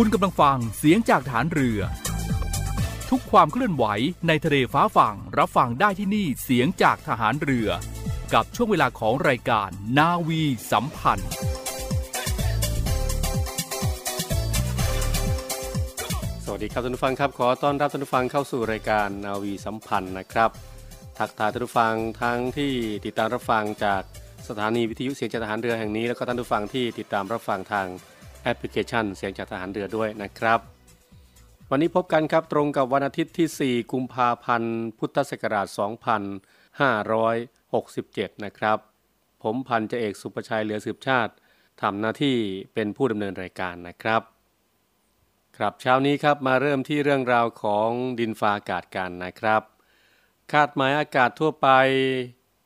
คุณกำลังฟังเสียงจากฐานเรือ ทุกความเคลื่อนไหวในทะเลฟ้าฝั่งรับฟังได้ที่นี่เสียงจากทหารเรือ กับช่วงเวลาของรายการนาวีสัมพันธ์ สวัสดีครับท่านผู้ฟังครับ ขอต้อนรับท่านผู้ฟังเข้าสู่รายการนาวีสัมพันธ์นะครับ ทักทายท่านผู้ฟังทั้งที่ติดตามรับฟังจากสถานีวิทยุเสียงจากทหารเรือแห่งนี้ แล้วก็ท่านผู้ฟังที่ติดตามรับฟังทาง แอปพลิเคชันเสียงจากทหารเรือด้วยนะครับ วันนี้พบกันครับตรงกับวันอาทิตย์ที่ 4 กุมภาพันธ์ พุทธศักราช 2567 นะครับ ผมพันจ่าเอกสุประชัยเหลือสืบชาติทำหน้าที่เป็นผู้ดำเนินรายการนะครับ ครับเช้านี้ครับมาเริ่มที่เรื่องราวของดินฟ้าอากาศกันนะครับ คาดหมายอากาศทั่วไป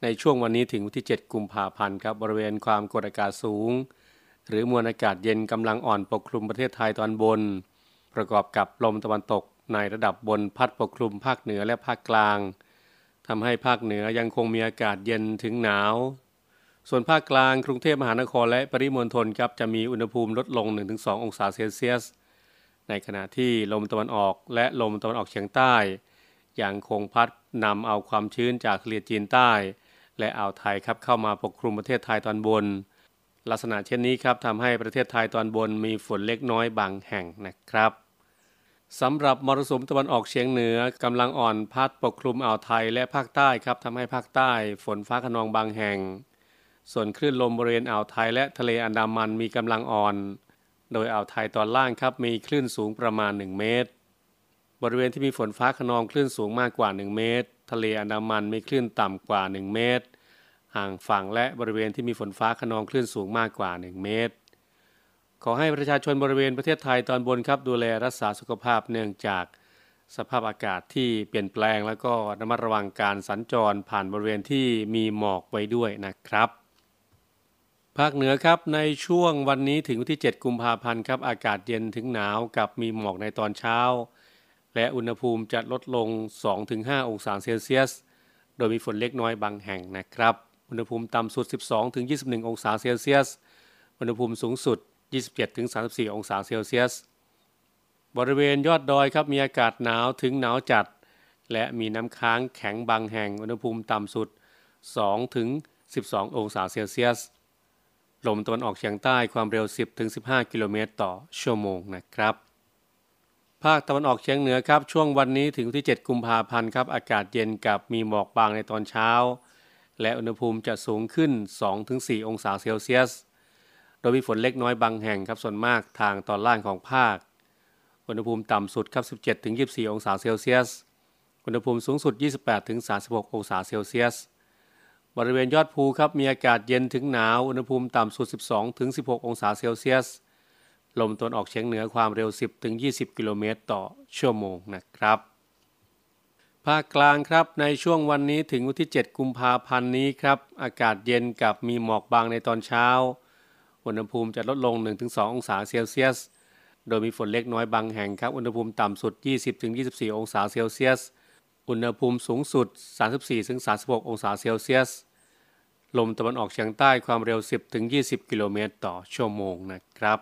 ในช่วงวันนี้ถึงวันที่ 7 กุมภาพันธ์ครับบริเวณความกดอากาศสูง หรือมวลอากาศเย็นกำลังอ่อนปกคลุมประเทศไทยตอนบน ประกอบกับลมตะวันตกในระดับบนพัดปกคลุมภาคเหนือและภาคกลางทำให้ภาคเหนือยังคงมีอากาศเย็นถึงหนาว ส่วนภาคกลางกรุงเทพมหานครและปริมณฑลครับจะมีอุณหภูมิลดลง 1-2 องศาเซลเซียส ในขณะที่ลมตะวันออกและลมตะวันออกเฉียงใต้ยังคงพัดนำเอาความชื้นจากทะเลจีนใต้ และอ่าวไทยครับเข้ามาปกคลุมประเทศไทยตอนบน ลักษณะเช่นนี้ครับทำให้ประเทศไทยตอนบนมีฝนเล็กน้อยบางแห่งนะครับสำหรับมรสุมตะวันออกเฉียงเหนือกำลังอ่อนพัดปกคลุมอ่าวไทยและภาคใต้ครับทำให้ภาคใต้ฝนฟ้าขนองบางแห่ง ส่วนคลื่นลมบริเวณอ่าวไทยและทะเลอันดามันมีกำลังอ่อน โดยอ่าวไทยตอนล่างครับมีคลื่นสูงประมาณ 1 เมตร บริเวณที่มีฝนฟ้าขนองคลื่นสูงมากกว่า 1 เมตร ทะเลอันดามันมีคลื่นต่ำกว่า 1 เมตร ห่างฝั่งและบริเวณที่มีฝนฟ้าขนองคลื่นสูงมากกว่า 1 เมตร ขอให้ประชาชนบริเวณประเทศไทยตอนบนครับดูแลรักษาสุขภาพเนื่องจากสภาพอากาศที่เปลี่ยนแปลงแล้วก็ระมัดระวังการสัญจรผ่านบริเวณที่มีหมอกไว้ด้วยนะครับ ภาคเหนือครับในช่วงวันนี้ถึงวันที่ 7 กุมภาพันธ์ครับอากาศเย็นถึงหนาวกับมีหมอกในตอนเช้า และอุณหภูมิจะลดลง 2-5 องศาเซลเซียส โดยมีฝนเล็กน้อยบางแห่งนะครับ อุณหภูมิต่ำสุด 12-21 องศาเซลเซียส อุณหภูมิสูงสุด 27-34 องศาเซลเซียส บริเวณยอดดอยครับมีอากาศหนาวถึงหนาวจัด และมีน้ำค้างแข็งบางแห่ง อุณหภูมิต่ำสุด2-12 องศาเซลเซียส ลมตะวันออกเฉียงใต้ความเร็ว 10-15 กิโลเมตรต่อชั่วโมงนะครับ ภาคตะวันออกเฉียงเหนือครับช่วงวันนี้ถึงที่ 7 กุมภาพันธ์ครับอากาศเย็นกับมีหมอกบางในตอนเช้า และอุณหภูมิจะสูงขึ้น 2-4 องศาเซลเซียส โดยมีฝนเล็กน้อยบางแห่งครับส่วนมากทางตอนล่างของภาค อุณหภูมิต่ำสุดครับ 17-24 องศาเซลเซียส อุณหภูมิสูงสุด 28-36 องศาเซลเซียส บริเวณยอดภูครับมีอากาศเย็นถึงหนาว อุณหภูมิต่ำสุด 12-16 องศาเซลเซียส ลมตะวันออกเฉียงเหนือความเร็ว 10-20 กิโลเมตรต่อชั่วโมงนะครับ ภาคกลางครับในช่วงวันนี้ถึงวันที่ 7 กุมภาพันธ์นี้ครับ อากาศเย็นกับมีหมอกบางในตอนเช้า อุณหภูมิจะลดลง 1-2 องศาเซลเซียส โดยมีฝนเล็กน้อยบางแห่งครับ อุณหภูมิต่ำสุด 20-24 องศาเซลเซียส อุณหภูมิสูงสุด 34-36 องศาเซลเซียส ลมตะวันออกเฉียงใต้ความเร็ว 10-20 กิโลเมตรต่อชั่วโมงนะครับ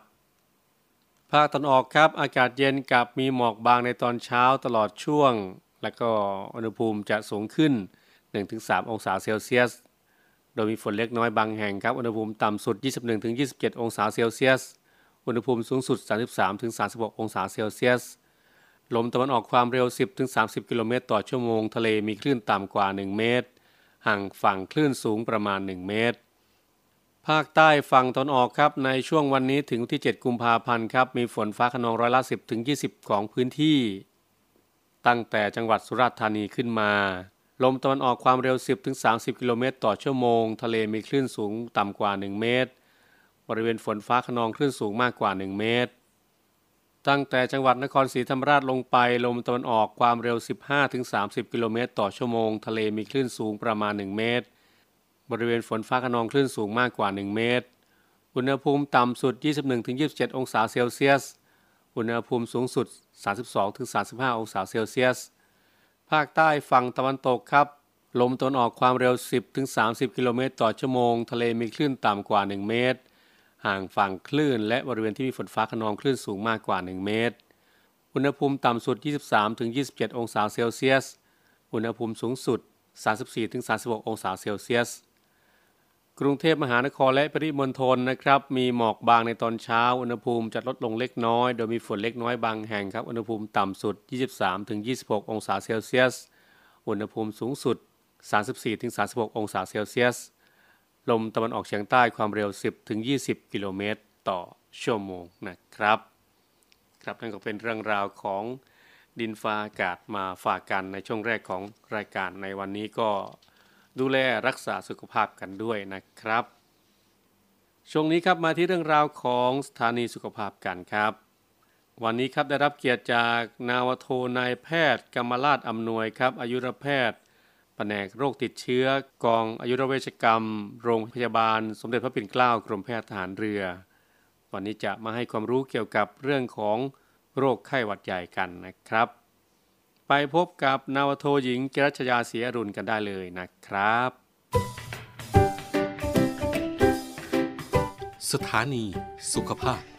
ภาคตะวันออกครับอากาศเย็นกับมีหมอกบางในตอนเช้าตลอดช่วง และก็อุณหภูมิจะสูงขึ้น 1-3 องศาเซลเซียส โดยมีฝนเล็กน้อยบางแห่งครับ อุณหภูมิต่ำสุด 21-27 องศาเซลเซียส อุณหภูมิสูงสุด 33-36 องศาเซลเซียส ลมตะวันออกความเร็ว 10-30 กิโลเมตรต่อชั่วโมง ทะเลมีคลื่นต่ำกว่า 1 เมตร ห่างฝั่งคลื่นสูงประมาณ 1 เมตร ภาคใต้ฝั่งตอนออกครับ ในช่วงวันนี้ถึงที่ 7 กุมภาพันธ์ครับ มีฝนฟ้าขนองร้อยละ 10-20 ของพื้นที่ ตั้งแต่จังหวัดสุราษฎร์ธานีขึ้นมา ลมตะวันออกความเร็ว 10-30 กิโลเมตรต่อชั่วโมง ทะเลมีคลื่นสูงต่ำกว่า 1 เมตร บริเวณฝนฟ้าขนองคลื่นสูงมากกว่า 1 เมตร ตั้งแต่จังหวัดนครศรีธรรมราชลงไป ลมตะวันออกความเร็ว 15-30 กิโลเมตรต่อชั่วโมง ทะเลมีคลื่นสูงประมาณ 1 เมตร บริเวณฝนฟ้าขนองคลื่นสูงมากกว่า 1 เมตร อุณหภูมิต่ำสุด 21-27 องศาเซลเซียส อุณหภูมิสูงสุด 32-35 องศาเซลเซียส ภาคใต้ฝั่งตะวันตกครับ ลมตะวันออกความเร็ว 10-30 กิโลเมตรต่อชั่วโมง ทะเลมีคลื่นต่ำกว่า 1 เมตร ห่างฝั่งคลื่น และบริเวณที่มีฝนฟ้าขนองคลื่นสูงมากกว่า 1 เมตร อุณหภูมิต่ำสุด 23-27 องศาเซลเซียส อุณหภูมิสูงสุด 34-36 องศาเซลเซียส กรุงเทพมหานครและปริมณฑลนะครับมีหมอกบางในตอนเช้า อุณหภูมิจะลดลงเล็กน้อย โดยมีฝนเล็กน้อยบางแห่งครับ อุณหภูมิต่ำสุด 23-26 องศาเซลเซียส อุณหภูมิสูงสุด 34-36 องศาเซลเซียส ลมตะวันออกเฉียงใต้ความเร็ว 10-20 กิโลเมตร ต่อชั่วโมงนะครับ ครับนั่นก็เป็นเรื่องราวของดินฟ้าอากาศมาฝากกันในช่วงแรกของรายการในวันนี้ก็ ดูแลรักษาสุขภาพกันด้วยนะครับ ช่วงนี้ครับมาที่เรื่องราวของสถานีสุขภาพกันครับ วันนี้ครับได้รับเกียรติจากนาวโทนายแพทย์กรรมราชอำนวยครับ อายุรแพทย์แผนกโรคติดเชื้อกองอายุรเวชกรรม โรงพยาบาล สมเด็จพระปิ่นเกล้ากรมแพทย์ทหารเรือ วันนี้จะมาให้ความรู้เกี่ยวกับเรื่องของโรคไข้หวัดใหญ่กันนะครับ ไปพบกับนาวโทหญิงกิรัชยาศรีอรุณกันได้เลยนะครับ สถานีสุขภาพ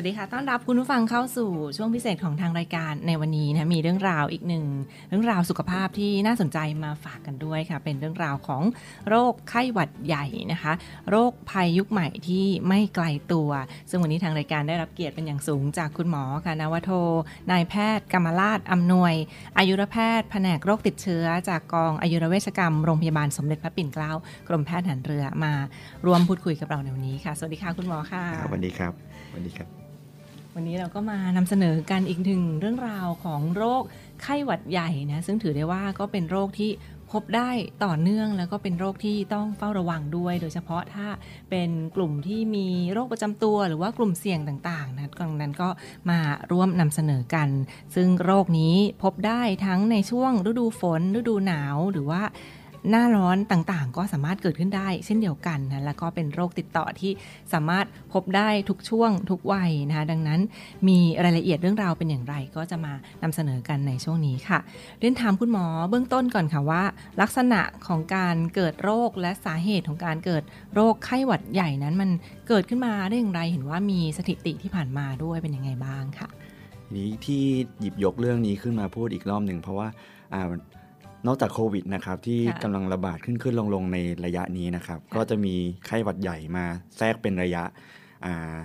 วัสดีค่ะ ต้อนรับคุณผู้ฟังเข้าสู่ช่วงพิเศษของทางรายการในวันนี้นะมีเรื่องราวอีกหนึ่งเรื่องราวสุขภาพที่น่าสนใจมาฝากกันด้วยค่ะ เป็นเรื่องราวของโรคไข้หวัดใหญ่นะคะ โรคภัยยุคใหม่ที่ไม่ไกลตัว ซึ่งวันนี้ทางรายการได้รับเกียรติเป็นอย่างสูงจากคุณหมอค่ะนาวโทนายแพทย์กรรมราชอำนวย อายุรแพทย์แผนกโรคติดเชื้อ จากกองอายุรเวชกรรมโรงพยาบาลสมเด็จพระปิ่นเกล้ากรมแพทย์หารเรือมาร่วมพูดคุยกับเราในวันนี้ค่ะ สวัสดีค่ะคุณหมอค่ะสวัสดีครับสวัสดีครับ วันนี้เราก็มานำเสนอกันอีกหนึ่งเรื่องราวของโรคไข้หวัดใหญ่นะซึ่งถือได้ว่าก็เป็นโรคที่พบได้ต่อเนื่องแล้วก็เป็นโรคที่ต้องเฝ้าระวังด้วย โดยเฉพาะถ้าเป็นกลุ่มที่มีโรคประจำตัว หรือว่ากลุ่มเสี่ยงต่างๆนะกองนั้นก็มาร่วมนำเสนอกัน ซึ่งโรคนี้พบได้ทั้งในช่วงฤดูฝน ฤดูหนาวหรือว่า หน้าร้อนต่างๆ ก็สามารถเกิดขึ้นได้เช่นเดียวกันนะแล้วก็เป็นโรคติดต่อที่สามารถพบได้ทุกช่วงทุกวัยนะคะดังนั้นมีรายละเอียดเรื่องราวเป็นอย่างไรก็จะมานำเสนอกันในช่วงนี้ค่ะเรียนถามคุณหมอเบื้องต้นก่อนค่ะว่า ลักษณะของการเกิดโรคและสาเหตุของการเกิดโรคไข้หวัดใหญ่นั้นมันเกิดขึ้นมาได้อย่างไรเห็นว่ามีสถิติที่ผ่านมาด้วยเป็นยังไงบ้างค่ะทีนี้ที่หยิบยกเรื่องนี้ขึ้นมาพูดอีกรอบหนึ่งเพราะว่า นอกจากโควิดนะครับที่ค่ะกำลังระบาดขึ้นขึ้นลงลงในระยะนี้นะครับก็จะมีไข้หวัดใหญ่มาแทรกเป็นระยะอ่า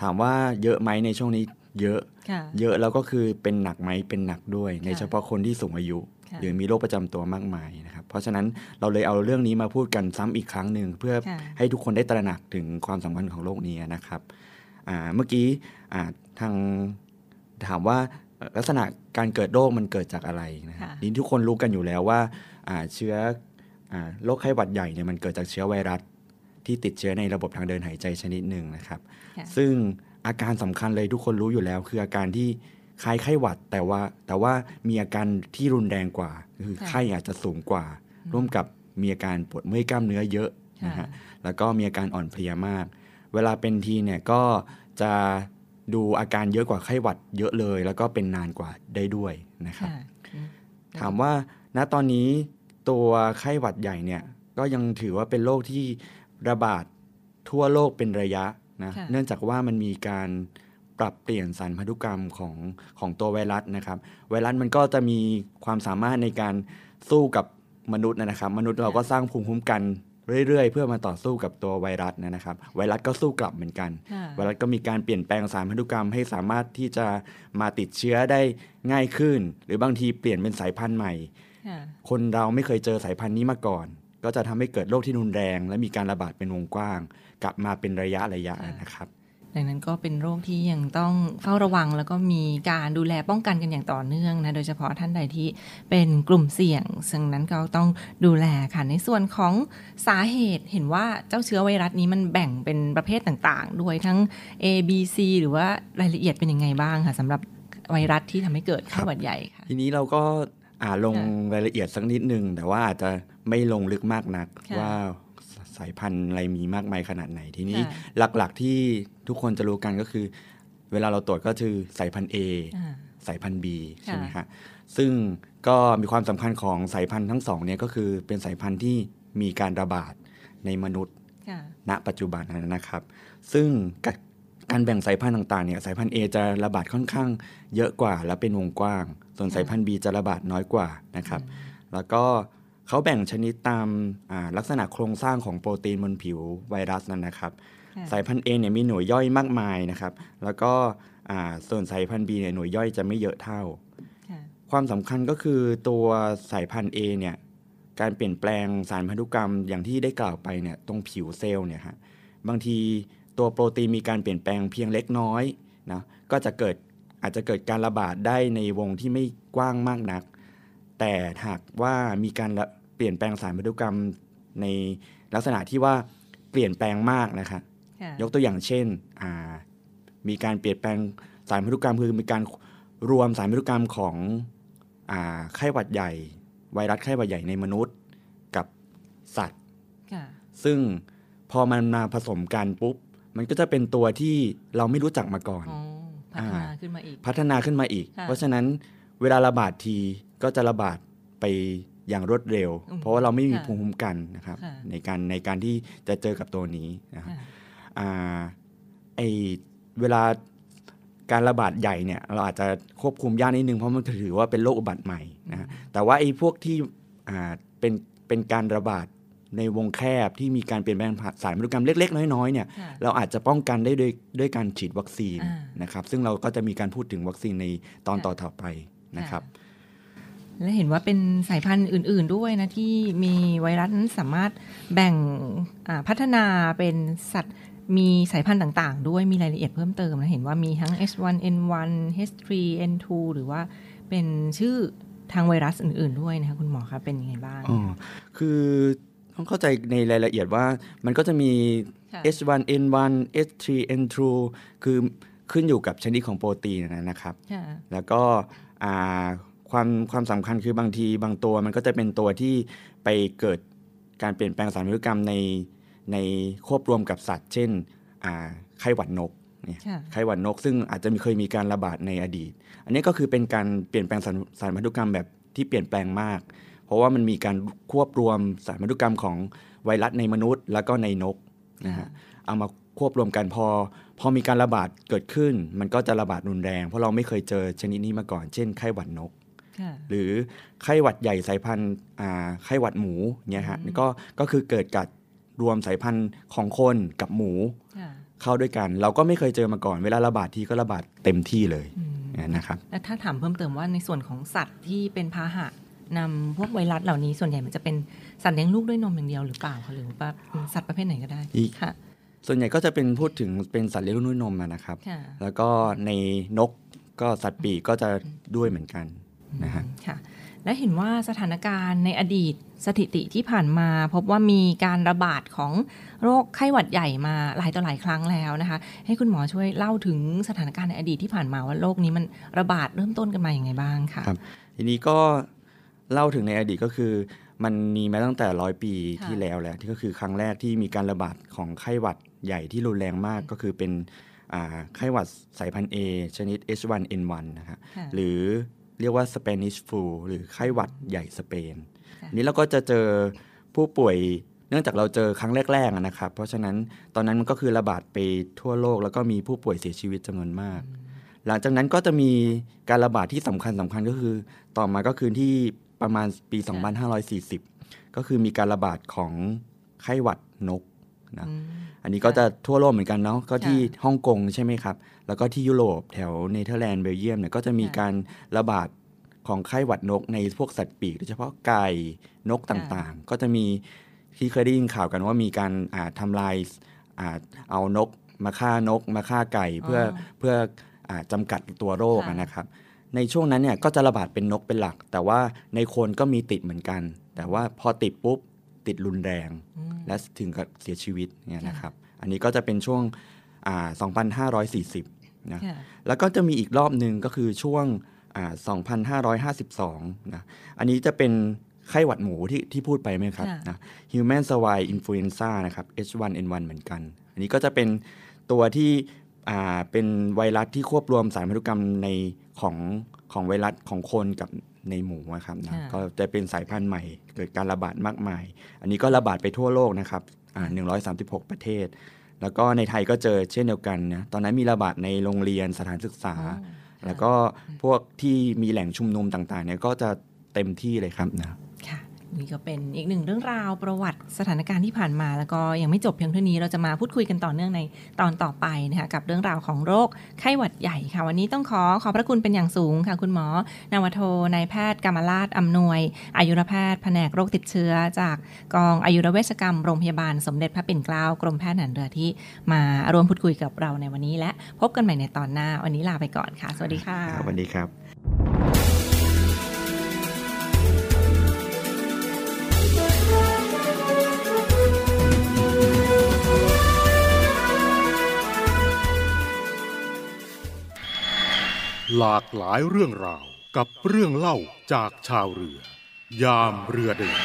ถามว่าเยอะไหมในช่วงนี้เยอะค่ะเยอะแล้วก็คือเป็นหนักไหมเป็นหนักด้วย ในเฉพาะคนที่สูงอายุค่ะหรือมีโรคประจำตัวมากมายนะครับ เพราะฉะนั้นเราเลยเอาเรื่องนี้มาพูดกันซ้ำอีกครั้งหนึ่งเพื่อค่ะให้ทุกคนได้ตระหนักถึงความสำคัญของโรคนี้นะครับอ่าเมื่อกี้อ่าทางถามว่าเอ่อ ลักษณะการเกิดโรคมันเกิดจากอะไรนะครับค่ะนี่ทุกคนรู้กันอยู่แล้วว่าอ่าเชื้ออ่าโรคไข้หวัดใหญ่เนี่ยมันเกิดจากเชื้อไวรัสที่ติดเชื้อในระบบทางเดินหายใจชนิดหนึ่งนะครับค่ะซึ่งอาการสำคัญเลยทุกคนรู้อยู่แล้ว คืออาการที่คล้ายไข้หวัดแต่ว่าแต่ว่ามีอาการที่รุนแรงกว่า คือค่ะไข้อาจจะสูงกว่า ร่วมกับมีอาการปวดเมื่อยกล้ามเนื้อเยอะนะฮะแล้วก็มีอาการอ่อนเพลียมาก เวลาเป็นทีเนี่ยก็จะ ดูอาการเยอะกว่าไข้หวัดเยอะเลย แล้วก็เป็นนานกว่าได้ด้วยนะครับค่ะอืมถามว่าณตอนนี้ตัวไข้หวัดใหญ่เนี่ยก็ยังถือว่าเป็นโรคที่ระบาดทั่วโลกเป็นระยะนะค่ะเนื่องจากว่ามันมีการปรับเปลี่ยนสารพันธุกรรมของของตัวไวรัสนะครับ ไวรัสมันก็จะมีความสามารถในการสู้กับมนุษย์นะครับ มนุษย์เราก็สร้างภูมิคุ้มกัน เรื่อยๆ เพื่อมาต่อสู้กับตัวไวรัสนะครับ ไวรัสก็สู้กลับเหมือนกันค่ะไวรัสก็มีการเปลี่ยนแปลงสารพันธุกรรมให้สามารถที่จะมาติดเชื้อได้ง่ายขึ้น หรือบางทีเปลี่ยนเป็นสายพันธุ์ใหม่ค่ะคนเราไม่เคยเจอสายพันธุ์นี้มาก่อน ก็จะทำให้เกิดโรคที่รุนแรง และมีการระบาดเป็นวงกว้าง กลับมาเป็นระยะระยะนะครับ ดังนั้นก็เป็นโรคที่ยังต้องเฝ้าระวัง แล้วก็มีการดูแลป้องกันกันอย่างต่อเนื่องนะโดยเฉพาะท่านใดที่เป็นกลุ่มเสี่ยงซึ่งนั้นก็ต้องดูแลค่ะในส่วนของสาเหตุเห็นว่าเจ้าเชื้อไวรัสนี้มันแบ่งเป็นประเภทต่างๆ ด้วยทั้ง A B C หรือว่ารายละเอียดเป็นยังไงบ้างค่ะสำหรับไวรัสที่ทำให้เกิดไข้หวัดใหญ่ค่ะทีนี้เราก็อ่าลงค่ะรายละเอียดสักนิดนึงแต่ว่าอาจจะไม่ลงลึกมากนักค่ะว่า สายพันธุ์อะไรมีมากมายขนาดไหนทีนี้ค่ะหลักๆที่ทุกคนจะรู้กันก็คือ เวลาเราตรวจก็คือสายพันธุ์ A อ่าสายพันธุ์ B ใช่ไหมค่ะฮะซึ่งก็มีความสำคัญของสายพันธุ์ทั้งสองเนี่ยก็คือเป็นสายพันธุ์ที่มีการระบาดในมนุษย์ค่ะณปัจจุบันนั้นนะครับ ซึ่งกะการแบ่งสายพันธุ์ต่างๆเนี่ยสายพันธุ์ A จะระบาดค่อนข้างเยอะกว่าและเป็นวงกว้าง ส่วนสายพันธุ์ B จะระบาดน้อยกว่านะครับ แล้วก็ เขาแบ่งชนิดตามอ่าลักษณะโครงสร้างของโปรตีนบนผิวไวรัสนั่นนะครับค่ะสายพันธุ์ A เนี่ยมีหน่วยย่อยมากมายนะครับ แล้วก็อ่าส่วนสายพันธุ์ B เนี่ยหน่วยย่อยจะไม่เยอะเท่าค่ะความสำคัญก็คือตัวสายพันธุ์ A เนี่ยการเปลี่ยนแปลงสารพันธุกรรมอย่างที่ได้กล่าวไปเนี่ยตรงผิวเซลล์เนี่ยฮะบางทีตัวโปรตีนมีการเปลี่ยนแปลงเพียงเล็กน้อยนะก็จะเกิดอาจจะเกิดการระบาดได้ในวงที่ไม่กว้างมากนัก แต่หากว่ามีการระเปลี่ยนแปลงสารพันธุกรรมในลักษณะที่ว่าเปลี่ยนแปลงมากนะคะค่ะยกตัวอย่างเช่นอ่ามีการเปลี่ยนแปลงสารพันธุกรรมคือมีการรวมสารพันธุกรรมของอาไข้หวัดใหญ่ ไวรัสไข้หวัดใหญ่ในมนุษย์กับสัตว์ค่ะซึ่งพอมันมาผสมกันปุ๊บ มันก็จะเป็นตัวที่เราไม่รู้จักมาก่อนอ๋อพัฒนาขึ้นมาอีกพัฒนาขึ้นมาอีกค่ะเพราะฉะนั้นเวลาระบาดทีก็จะระบาดไป อย่างรวดเร็วอืมเพราะว่าเราไม่มีค่ะภูมิคุ้มกันนะครับค่ะในการในการที่จะเจอกับตัวนี้นะครับค่ะอ่าไอเวลาการระบาดใหญ่เนี่ยเราอาจจะควบคุมยากนิดนึงเพราะมันถือว่าเป็นโรคอุบัติใหม่นะฮะแต่ว่าไอ้พวกที่อ่าเป็นเป็นการระบาดในวงแคบที่มีการเปลี่ยนแปลงสารพันธุกรรมเล็ก ๆ น้อยๆเนี่ยค่ะเราอาจจะป้องกันได้ด้วยด้วยการฉีดวัคซีนอ่านะครับซึ่งเราก็จะมีการพูดถึงวัคซีนในตอนค่ะต่อๆไปนะครับ และเห็นว่าเป็นสายพันธุ์อื่น ๆด้วยนะ ที่มีไวรัสนั้นสามารถแบ่งอ่าพัฒนาเป็นสัตว์มีสายพันธุ์ต่าง ๆ ด้วยมีรายละเอียดเพิ่มเติมนะ เห็นว่ามีทั้ง H1N1 H3N2 หรือว่าเป็นชื่อทางไวรัสอื่น ๆ ด้วยนะคะคุณหมอคะเป็นยังไงบ้างอ๋อคือต้องเข้าใจในรายละเอียดว่ามันก็จะมีค่ะ H1N1 H3N2 คือขึ้นอยู่กับชนิดของโปรตีนนะนะครับค่ะแล้วก็อ่า ความความสำคัญคือบางทีบางตัวมันก็จะเป็นตัวที่ไปเกิดการเปลี่ยนแปลงสารพันธุกรรมในในควบรวมกับสัตว์ เช่นอ่าไข้หวัดนกเนี่ยค่ะไข้หวัดนก ซึ่งอาจจะมีเคยมีการระบาดในอดีต อันนี้ก็คือเป็นการเปลี่ยนแปลงสารสารพันธุกรรมแบบที่เปลี่ยนแปลงมาก เพราะว่ามันมีการควบรวมสารพันธุกรรมของไวรัสในมนุษย์ แล้วก็ในนกนะฮะเอามาควบรวมกันพอ พอมีการระบาดเกิดขึ้น มันก็จะระบาดรุนแรง เพราะเราไม่เคยเจอชนิดนี้มาก่อน เช่นไข้หวัดนกค่ะ หรือไข้หวัดใหญ่สายพันธุ์อ่าไข้หวัดหมูเนี่ยฮะก็ก็คือเกิดกับรวมสายพันธุ์ของคนกับหมูค่ะเข้าด้วยกัน เราก็ไม่เคยเจอมาก่อน เวลาระบาดทีก็ระบาดเต็มที่เลยนะครับและถ้าถามเพิ่มเติมว่าในส่วนของสัตว์ที่เป็นพาหะนำพวกไวรัสเหล่านี้ส่วนใหญ่มันจะเป็นสัตว์เลี้ยงลูกด้วยนมอย่างเดียวหรือเปล่าคะหรือว่าเป็นสัตว์ประเภทไหนก็ได้อีกค่ะส่วนใหญ่ก็จะเป็นพูดถึงเป็นสัตว์เลี้ยงลูกด้วยนมอะนะครับค่ะแล้วก็ในนกก็สัตว์ปีกก็จะด้วยเหมือนกัน นะฮะค่ะและเห็นว่าสถานการณ์ในอดีตสถิติที่ผ่านมา พบว่ามีการระบาดของโรคไข้หวัดใหญ่มาหลายต่อหลายครั้งแล้วนะคะ ให้คุณหมอช่วยเล่าถึงสถานการณ์ในอดีตที่ผ่านมาว่าโรคนี้มันระบาดเริ่มต้นกันมาอย่างไงบ้างค่ะครับทีนี้ก็เล่าถึงในอดีตก็คือ มันมีมาตั้งแต่ร้อยปีค่ะที่แล้วแล้วที่ก็คือครั้งแรกที่มีการระบาดของไข้หวัดใหญ่ที่รุนแรงมากก็คือเป็นอ่าไข้หวัดสายพันธุ์ A ชนิด H1N1 นะครับค่ะหรือ เรียกว่า Spanish flu หรือไข้หวัดใหญ่สเปนค่ะอันนี้เราก็จะเจอผู้ป่วยเนื่องจากเราเจอครั้งแรกๆอะนะครับ เพราะฉะนั้นตอนนั้นมันก็คือระบาดไปทั่วโลก แล้วก็มีผู้ป่วยเสียชีวิตจำนวนมาก หลังจากนั้นก็จะมีการระบาดที่สำคัญสำคัญก็คือ ต่อมาก็คือที่ประมาณปี 2540 ก็คือมีการระบาดของไข้หวัดนก นะอืมอันนี้ก็จะทั่วโลกเหมือนกันเนาะก็ที่ค่ะฮ่องกงใช่ไหมครับ แล้วก็ที่ยุโรปแถวเนเธอร์แลนด์เบลเยียมเนี่ยก็จะมีค่ะการระบาดของไข้หวัดนกในพวกสัตว์ปีกโดยเฉพาะไก่นกต่างๆ ก็จะมีที่เคยได้ยินข่าวกันว่ามีการอ่าทำลายอ่าเอานกมาฆ่านกมาฆ่าไก่เพื่ออเพื่ออาจำกัดตัวโรคอะนะครับ ในช่วงนั้นเนี่ยก็จะระบาดเป็นนกเป็นหลัก แต่ว่าในคนก็มีติดเหมือนกัน แต่ว่าพอติดปุ๊บ ติดรุนแรงอืมและถึงกับเสียชีวิตเนี่ยค่ะนะครับ อันนี้ก็จะเป็นช่วงอ่า2,540นะค่ะแล้วก็จะมีอีกรอบหนึ่งก็คือช่วงอ่า2,552 นะ อันนี้จะเป็นไข้หวัดหมูที่ที่พูดไปไหมครับค่ะนะ Human Swine Influenza นะครับ H1N1 เหมือนกัน อันนี้ก็จะเป็นตัวที่อ่าเป็นไวรัสที่ควบรวมสารพันธุกรรมในของของไวรัสของคนกับ ในหมูอะครับนะค่ะก็จะเป็นสายพันธุ์ใหม่ เกิดการระบาดมากมาย อันนี้ก็ระบาดไปทั่วโลกนะครับอ่า136ประเทศ แล้วก็ในไทยก็เจอเช่นเดียวกันนะตอนนั้นมีระบาดในโรงเรียนสถานศึกษาอ๋อแล้วก็พวกที่มีแหล่งชุมนุมต่างๆเนี่ยก็จะเต็มที่เลยครับนะค่ะ นี่ก็เป็นอีกหนึ่งเรื่องราวประวัติสถานการณ์ที่ผ่านมา แล้วก็ยังไม่จบเพียงเท่านี้เราจะมาพูดคุยกันต่อเนื่องในตอนต่อไปนะคะกับเรื่องราวของโรคไข้หวัดใหญ่ค่ะ วันนี้ต้องขอขอบพระคุณเป็นอย่างสูงค่ะ คุณหมอ นาวโทนายแพทย์กรรมราชอำนวย อายุรแพทย์แผนกโรคติดเชื้อ จากกองอายุรเวชกรรมโรงพยาบาลสมเด็จพระปิ่นเกล้ากรมแพทย์ทหารเรือที่มาร่วมพูดคุยกับเราในวันนี้ และพบกันใหม่ในตอนหน้าวันนี้ลาไปก่อนค่ะ สวัสดีค่ะสวัสดีครับ หลากหลายเรื่องราวกับเรื่องเล่าจากชาวเรือ ยามเรือเดิน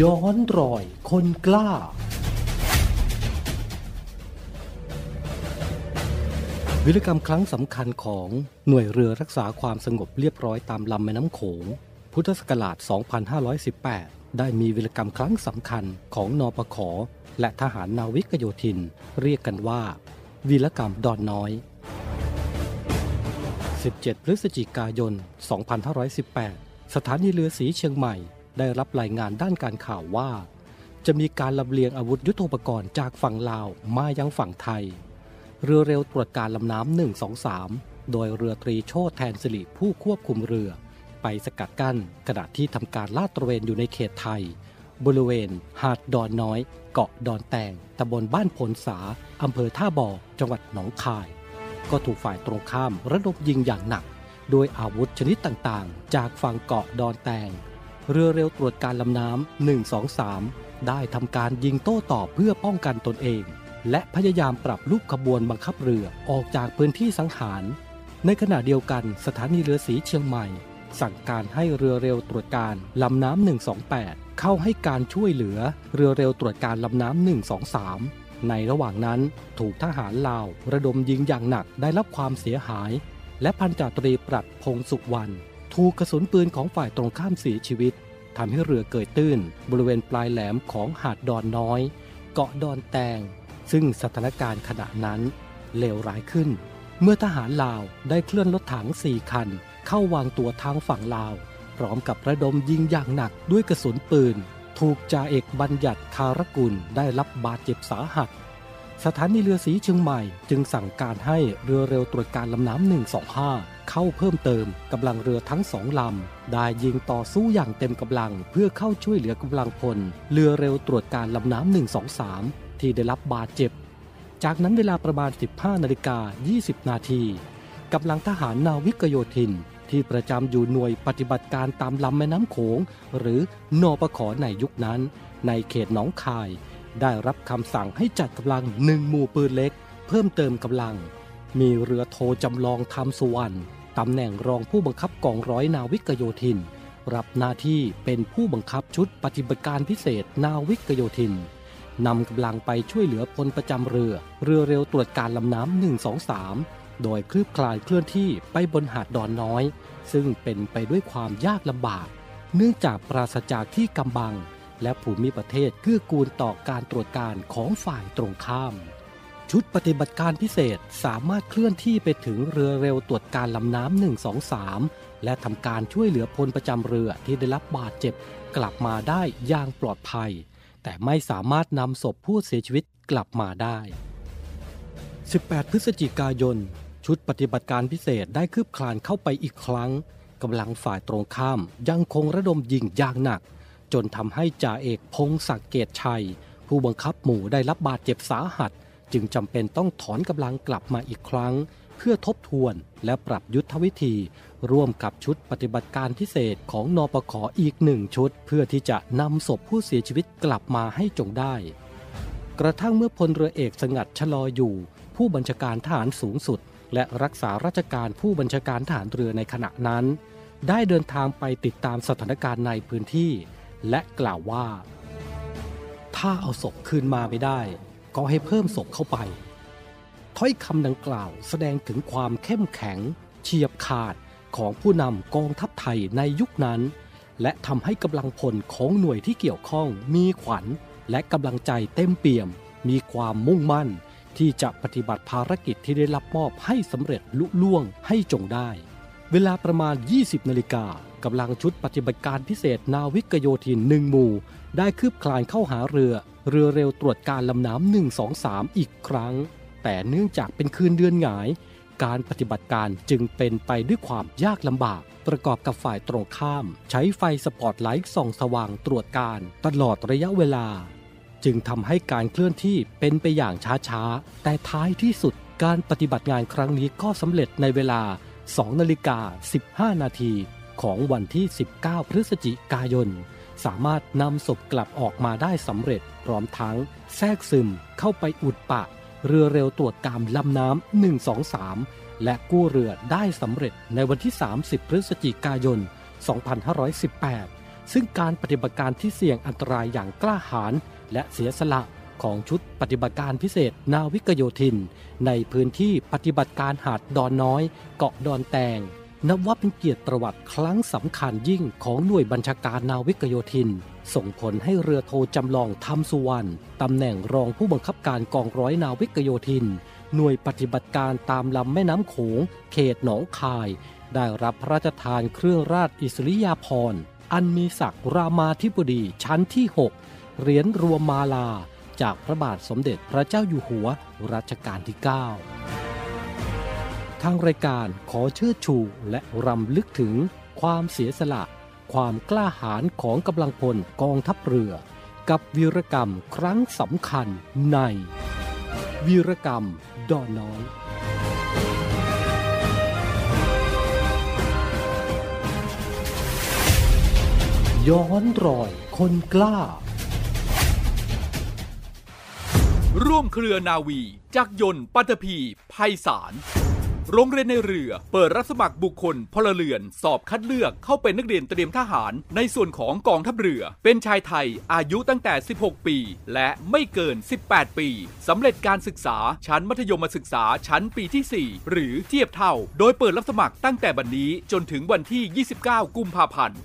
ย้อนรอยคนกล้า วิรกรรมครั้งสำคัญของหน่วยเรือรักษาความสงบเรียบร้อยตามลำแม่น้ำโขง พุทธศักราช 2518 ได้มีวิรกรรมครั้งสำคัญของนอปขและทหารนาวิกโยธิน เรียกกันว่า วีรกรรมดอนน้อย 17 พฤศจิกายน 2518 สถานีเรือสีเชียงใหม่ ได้รับรายงานด้านการข่าวว่า จะมีการลำเลียงอาวุธยุทโธปกรณ์จากฝั่งลาวมายังฝั่งไทย เรือเร็วตรวจการลำน้ำ 123 โดยเรือตรีโชตแทนสิริผู้ควบคุมเรือ ไปสกัดกั้นขณะที่ทำการลาดตระเวนอยู่ในเขตไทย บริเวณ หาดดอนน้อย เกาะดอนแตงตำบลบ้านพลสาอำเภอท่าบ่อจังหวัดหนองคาย ก็ถูกฝ่ายตรงข้ามระดมยิงอย่างหนัก โดยอาวุธชนิดต่างๆ จากฝั่งเกาะดอนแตง เรือเร็วตรวจการลำน้ำ123 ได้ทำการยิงโต้ตอบเพื่อป้องกันตนเอง และพยายามปรับรูปขบวนบังคับเรือออกจากพื้นที่สังหารในขณะเดียวกันสถานีเรือสีเชียงใหม่ สั่งการให้เรือเร็วตรวจการลำน้ำ128 เข้าให้การช่วยเหลือเรือเร็วตรวจการลำน้ำ123 ในระหว่างนั้นถูกทหารลาวระดมยิงอย่างหนักได้รับความเสียหาย และพันจ่าตรีปรัดพงสุขวันถูกกระสุนปืนของฝ่ายตรงข้ามเสียชีวิตทำให้เรือเกิดตื้น บริเวณปลายแหลมของหาดดอนน้อย เกาะดอนแตง ซึ่งสถานการณ์ขณะนั้นเลวร้ายขึ้น เมื่อทหารลาวได้เคลื่อนรถถังสี่คัน เข้าวางตัวทางฝั่งลาว พร้อมกับระดมยิงอย่างหนักด้วยกระสุนปืน ถูกจ่าเอกบัญญัติคารกุลได้รับบาดเจ็บสาหัส สถานีเรือสีเชียงใหม่จึงสั่งการให้เรือเร็วตรวจการลำน้ำ125 เข้าเพิ่มเติมกำลังเรือทั้งสองลำได้ยิงต่อสู้อย่างเต็มกำลังเพื่อเข้าช่วยเหลือกำลังพล เรือเร็วตรวจการลำน้ำ123 ที่ได้รับบาดเจ็บจากนั้นเวลาประมาณ 15 นาฬิกา 20 นาทีกำลังทหารนาวิกโยธิน ที่ประจำอยู่หน่วยปฏิบัติการตามลำแม่น้ำโขง หรือนอปขในยุคนั้น ในเขตหนองคาย ได้รับคำสั่งให้จัดกำลังหนึ่งหมู่ปืนเล็ก เพิ่มเติมกำลัง มีเรือโทจำลองทำสุวรรณตำแหน่งรองผู้บังคับกองร้อยนาวิกโยธิน รับหน้าที่เป็นผู้บังคับชุดปฏิบัติการพิเศษนาวิกโยธินนำกำลังไปช่วยเหลือพลประจำเรือ เรือเร็วตรวจการลำน้ำ123 โดยคลืบคลานเคลื่อนที่ไปบนหาดดอนน้อย ซึ่งเป็นไปด้วยความยากลำบาก เนื่องจากปราศจากที่กำบัง และภูมิประเทศเกื้อกูลต่อการตรวจการของฝ่ายตรงข้าม ชุดปฏิบัติการพิเศษสามารถเคลื่อนที่ไปถึงเรือเร็วตรวจการลำน้ำ123 และทำการช่วยเหลือพลประจำเรือที่ได้รับบาดเจ็บกลับมาได้อย่างปลอดภัย แต่ไม่สามารถนำศพผู้เสียชีวิตกลับมาได้ 18 พฤศจิกายน ชุดปฏิบัติการพิเศษได้คืบคลานเข้าไปอีกครั้งกำลังฝ่ายตรงข้ามยังคงระดมยิงอย่างหนัก จนทำให้จ่าเอกพงศักดิ์เกตชัย ผู้บังคับหมู่ได้รับบาดเจ็บสาหัส จึงจำเป็นต้องถอนกำลังกลับมาอีกครั้ง เพื่อทบทวนและปรับยุทธวิธี ร่วมกับชุดปฏิบัติการพิเศษของนปขออีกหนึ่งชุด เพื่อที่จะนำศพผู้เสียชีวิตกลับมาให้จงได้ กระทั่งเมื่อพลเรือเอกสงัดชะลออยู่ ผู้บัญชาการทหารสูงสุด และรักษาราชการผู้บัญชาการทหารเรือในขณะนั้น ได้เดินทางไปติดตามสถานการณ์ในพื้นที่ และกล่าวว่า ถ้าเอาศพคืนมาไม่ได้ ก็ให้เพิ่มศพเข้าไป ถ้อยคำดังกล่าวแสดงถึงความเข้มแข็ง เฉียบขาดของผู้นำกองทัพไทยในยุคนั้น และทำให้กำลังพลของหน่วยที่เกี่ยวข้องมีขวัญ และกำลังใจเต็มเปี่ยม มีความมุ่งมั่น ที่จะปฏิบัติภารกิจที่ได้รับมอบให้สำเร็จลุล่วงให้จงได้ เวลาประมาณ 20 นาฬิกากำลังชุดปฏิบัติการพิเศษนาวิกโยธินหนึ่งหมู่ ได้คืบคลานเข้าหาเรือ เรือเร็วตรวจการลำน้ำ123 อีกครั้ง แต่เนื่องจากเป็นคืนเดือนหงาย การปฏิบัติการจึงเป็นไปด้วยความยากลำบาก ประกอบกับฝ่ายตรงข้าม ใช้ไฟสปอตไลท์ส่องสว่างตรวจการ ตลอดระยะเวลา จึงทำให้การเคลื่อนที่เป็นไปอย่างช้าๆ แต่ท้ายที่สุดการปฏิบัติงานครั้งนี้ก็สำเร็จในเวลา 2 นาฬิกา 15 นาทีของวันที่ 19 พฤศจิกายน สามารถนำศพกลับออกมาได้สำเร็จ พร้อมทั้งแทรกซึมเข้าไปอุดปะ เรือเร็วตรวจการลำน้ำ 123 และกู้เรือได้สำเร็จในวันที่ 30 พฤศจิกายน 2518 ซึ่งการปฏิบัติการที่เสี่ยงอันตรายอย่างกล้าหาญ และเสียสละของชุดปฏิบัติการพิเศษนาวิกโยธิน ในพื้นที่ปฏิบัติการหาดดอนน้อย เกาะดอนแตง นับว่าเป็นเกียรติประวัติครั้งสำคัญยิ่งของหน่วยบัญชาการนาวิกโยธิน ส่งผลให้เรือโทจำลองทำสุวรรณตำแหน่งรองผู้บังคับการกองร้อยนาวิกโยธิน หน่วยปฏิบัติการตามลำแม่น้ำโขง เขตหนองคาย ได้รับพระราชทานเครื่องราชอิสริยาภรณ์อันมีศักดิ์รามาธิบดีชั้นที่ 6 เหรียญรวมมาลา จากพระบาทสมเด็จพระเจ้าอยู่หัวรัชกาลที่ 9 ทางรายการขอเชิดชูและรำลึกถึงความเสียสละ ความกล้าหาญของกำลังพลกองทัพเรือ กับวีรกรรมครั้งสำคัญใน วีรกรรมดอนน้อยย้อนรอยคนกล้า ร่วมเครือนาวี จักรยนต์ปัตภีภัยสาร โรงเรียนในเรือ เปิดรับสมัครบุคคลพลเรือน สอบคัดเลือกเข้าเป็นนักเรียนเตรียมทหาร ในส่วนของกองทัพเรือ เป็นชายไทยอายุตั้งแต่ 16 ปี และไม่เกิน 18 ปีสำเร็จการศึกษาชั้นมัธยมศึกษาชั้นปีที่ 4 หรือเทียบเท่า โดยเปิดรับสมัครตั้งแต่บัดนนี้จนถึงวันที่ 29 กุมภาพันธ์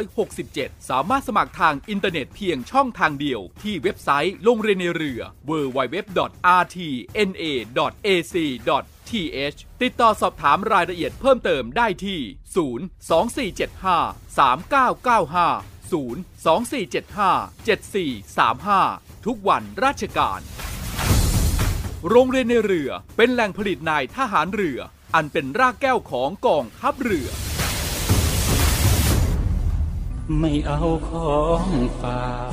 2567 สามารถสมัครทางอินเทอร์เน็ตเพียงช่องทางเดียว ที่เว็บไซต์โรงเรียนในเรือ www.rtna.ac TH ติดต่อสอบถามรายละเอียดเพิ่มเติมได้ที่ 02475 3995 02475 7435 ทุกวันราชการ โรงเรียนในเรือเป็นแหล่งผลิตนายทหารเรือ อันเป็นรากแก้วของกองทัพเรือ ไม่เอาของฝาก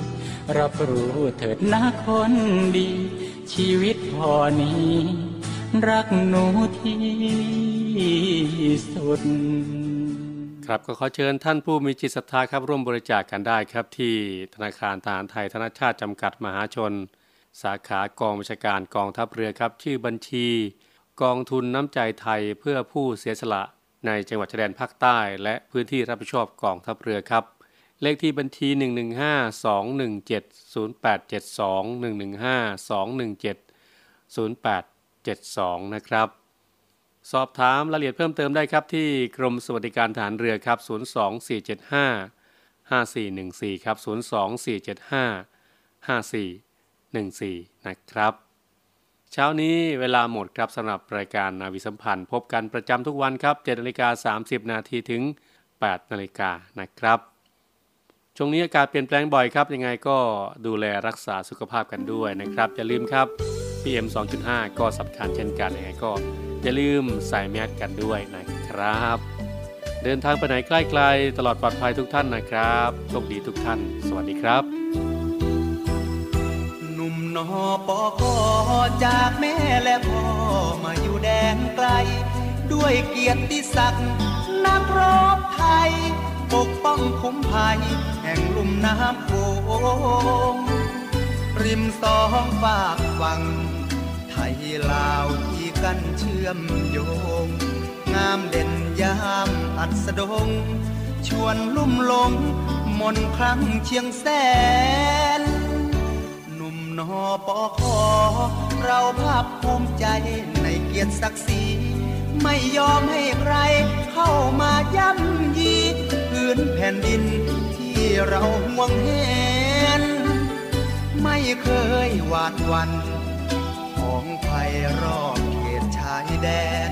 รับรู้เถิดนะคนดี ชีวิตพอนี้ รักหนูที่สุด ครับก็ขอเชิญท่านผู้มีจิตศรัทธาครับร่วมบริจาคกันได้ครับ ที่ธนาคารทหารไทยธนชาติจำกัดมหาชน สาขากองบัญชาการกองทัพเรือครับ ชื่อบัญชี กองทุนน้ำใจไทยเพื่อผู้เสียสละในจังหวัดชายแดนภาคใต้ และพื้นที่รับผิดชอบกองทัพเรือครับ เลขที่บัญชี 115-217-087-215-217-0872 นะครับ สอบถามรายละเอียดเพิ่มเติมได้ครับที่กรมสวัสดิการฐานเรือครับ 02475 5414 ครับ 02475 5414 นะครับ เช้านี้เวลาหมดครับสำหรับรายการนาวิสัมพันธ์ พบกันประจำทุกวันครับ7นาฬิกา30 นาทีถึง 8 นาฬิกานะครับ ช่วงนี้อากาศเปลี่ยนแปลงบ่อยครับ ยังไงก็ดูแลรักษาสุขภาพกันด้วยนะครับ อย่าลืมครับ PM 2.5 ก็สำคัญเช่นกันยังไงก็อย่าลืมใส่แมสกันด้วยนะครับ เดินทางไปไหนใกล้ๆตลอดปลอดภัยทุกท่านนะครับโชคดีทุกท่าน สวัสดีครับ หนุ่มนอปอคอจากแม่และพ่อมาอยู่แดนไกล ด้วยเกียรติศักดิ์นักรบไทย ปกป้องคุ้มภัยแห่งลุ่มน้ำโขงริมสองฝากฝั่ง ไทยลาวที่กันเชื่อมโยง งามเด่นยามอัดสดง ชวนลุ่มลง มนครั้งเชียงแสน หนุ่มนอปอคอเราภาคภูมิใจในเกียรติศักดิ์ศรีไม่ยอมให้ใครเข้ามาย่ำยี นแผ่นดินที่เราห่วงเห็นไม่เคยหวาดวัน ของภัยรอบเขตชายแดน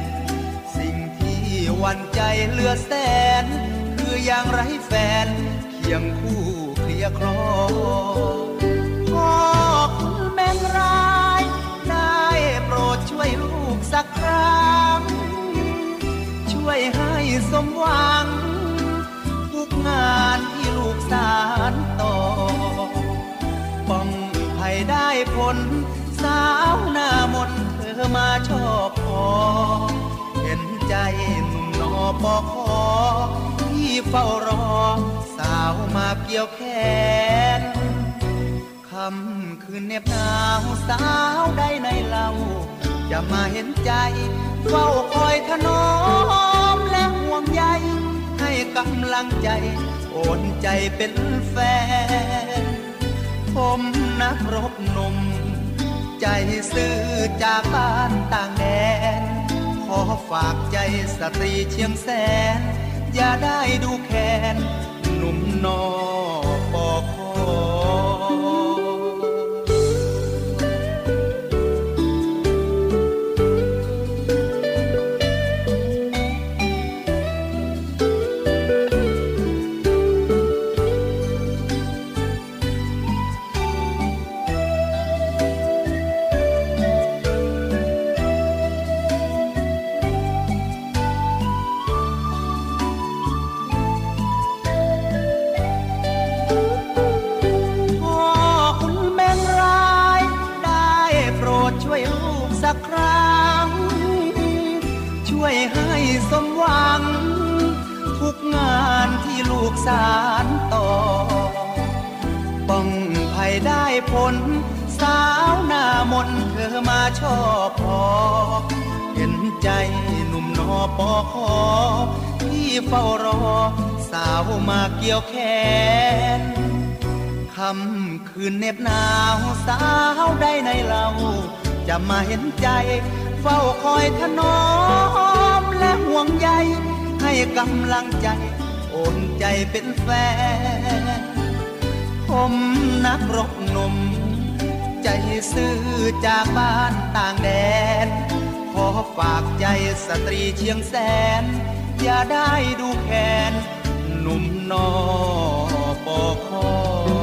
สิ่งที่วันใจเหลือแสน คืออย่างไรแฟน เคียงคู่เคลียคลอพ่อคุณแม่งร้ายได้โปรดช่วยลูกสักครั้ง ช่วยให้สมหวัง งานที่ลูกสารต่อ ป้องภัยได้ผล สาวหน้ามนเธอมาชอบพอ เห็นใจหนุ่มนอปอคอที่เฝ้ารอ สาวมาเกี่ยวแขนคำคืนเหน็บหนาวสาวได้ในเล่าจะมาเห็นใจ เฝ้าคอยถนอมและห่วงใย กำลังใจ โอนใจเป็นแฟน ผมนักรบหนุ่ม ใจซื่อจากบ้านต่างแดน ขอฝากใจสตรีเชียงแสน อย่าได้ดูแค้นหนุ่มนอปอก ผล สาวหน้ามนเธอมาชอบพอ เห็นใจหนุ่มนอปอคอที่เฝ้ารอ สาวมาเกี่ยวแขนคำคืนเน็บหนาวสาวได้ในเรา จะมาเห็นใจ เฝ้าคอยถนอมและห่วงใยให้กำลังใจ โอนใจเป็นแฟนผมนักร หนุ่ม ใจซื้อจากบ้านต่างแดน ขอฝากใจสตรีเชียงแสน อย่าได้ดูแคนหนุ่มนอปอคอ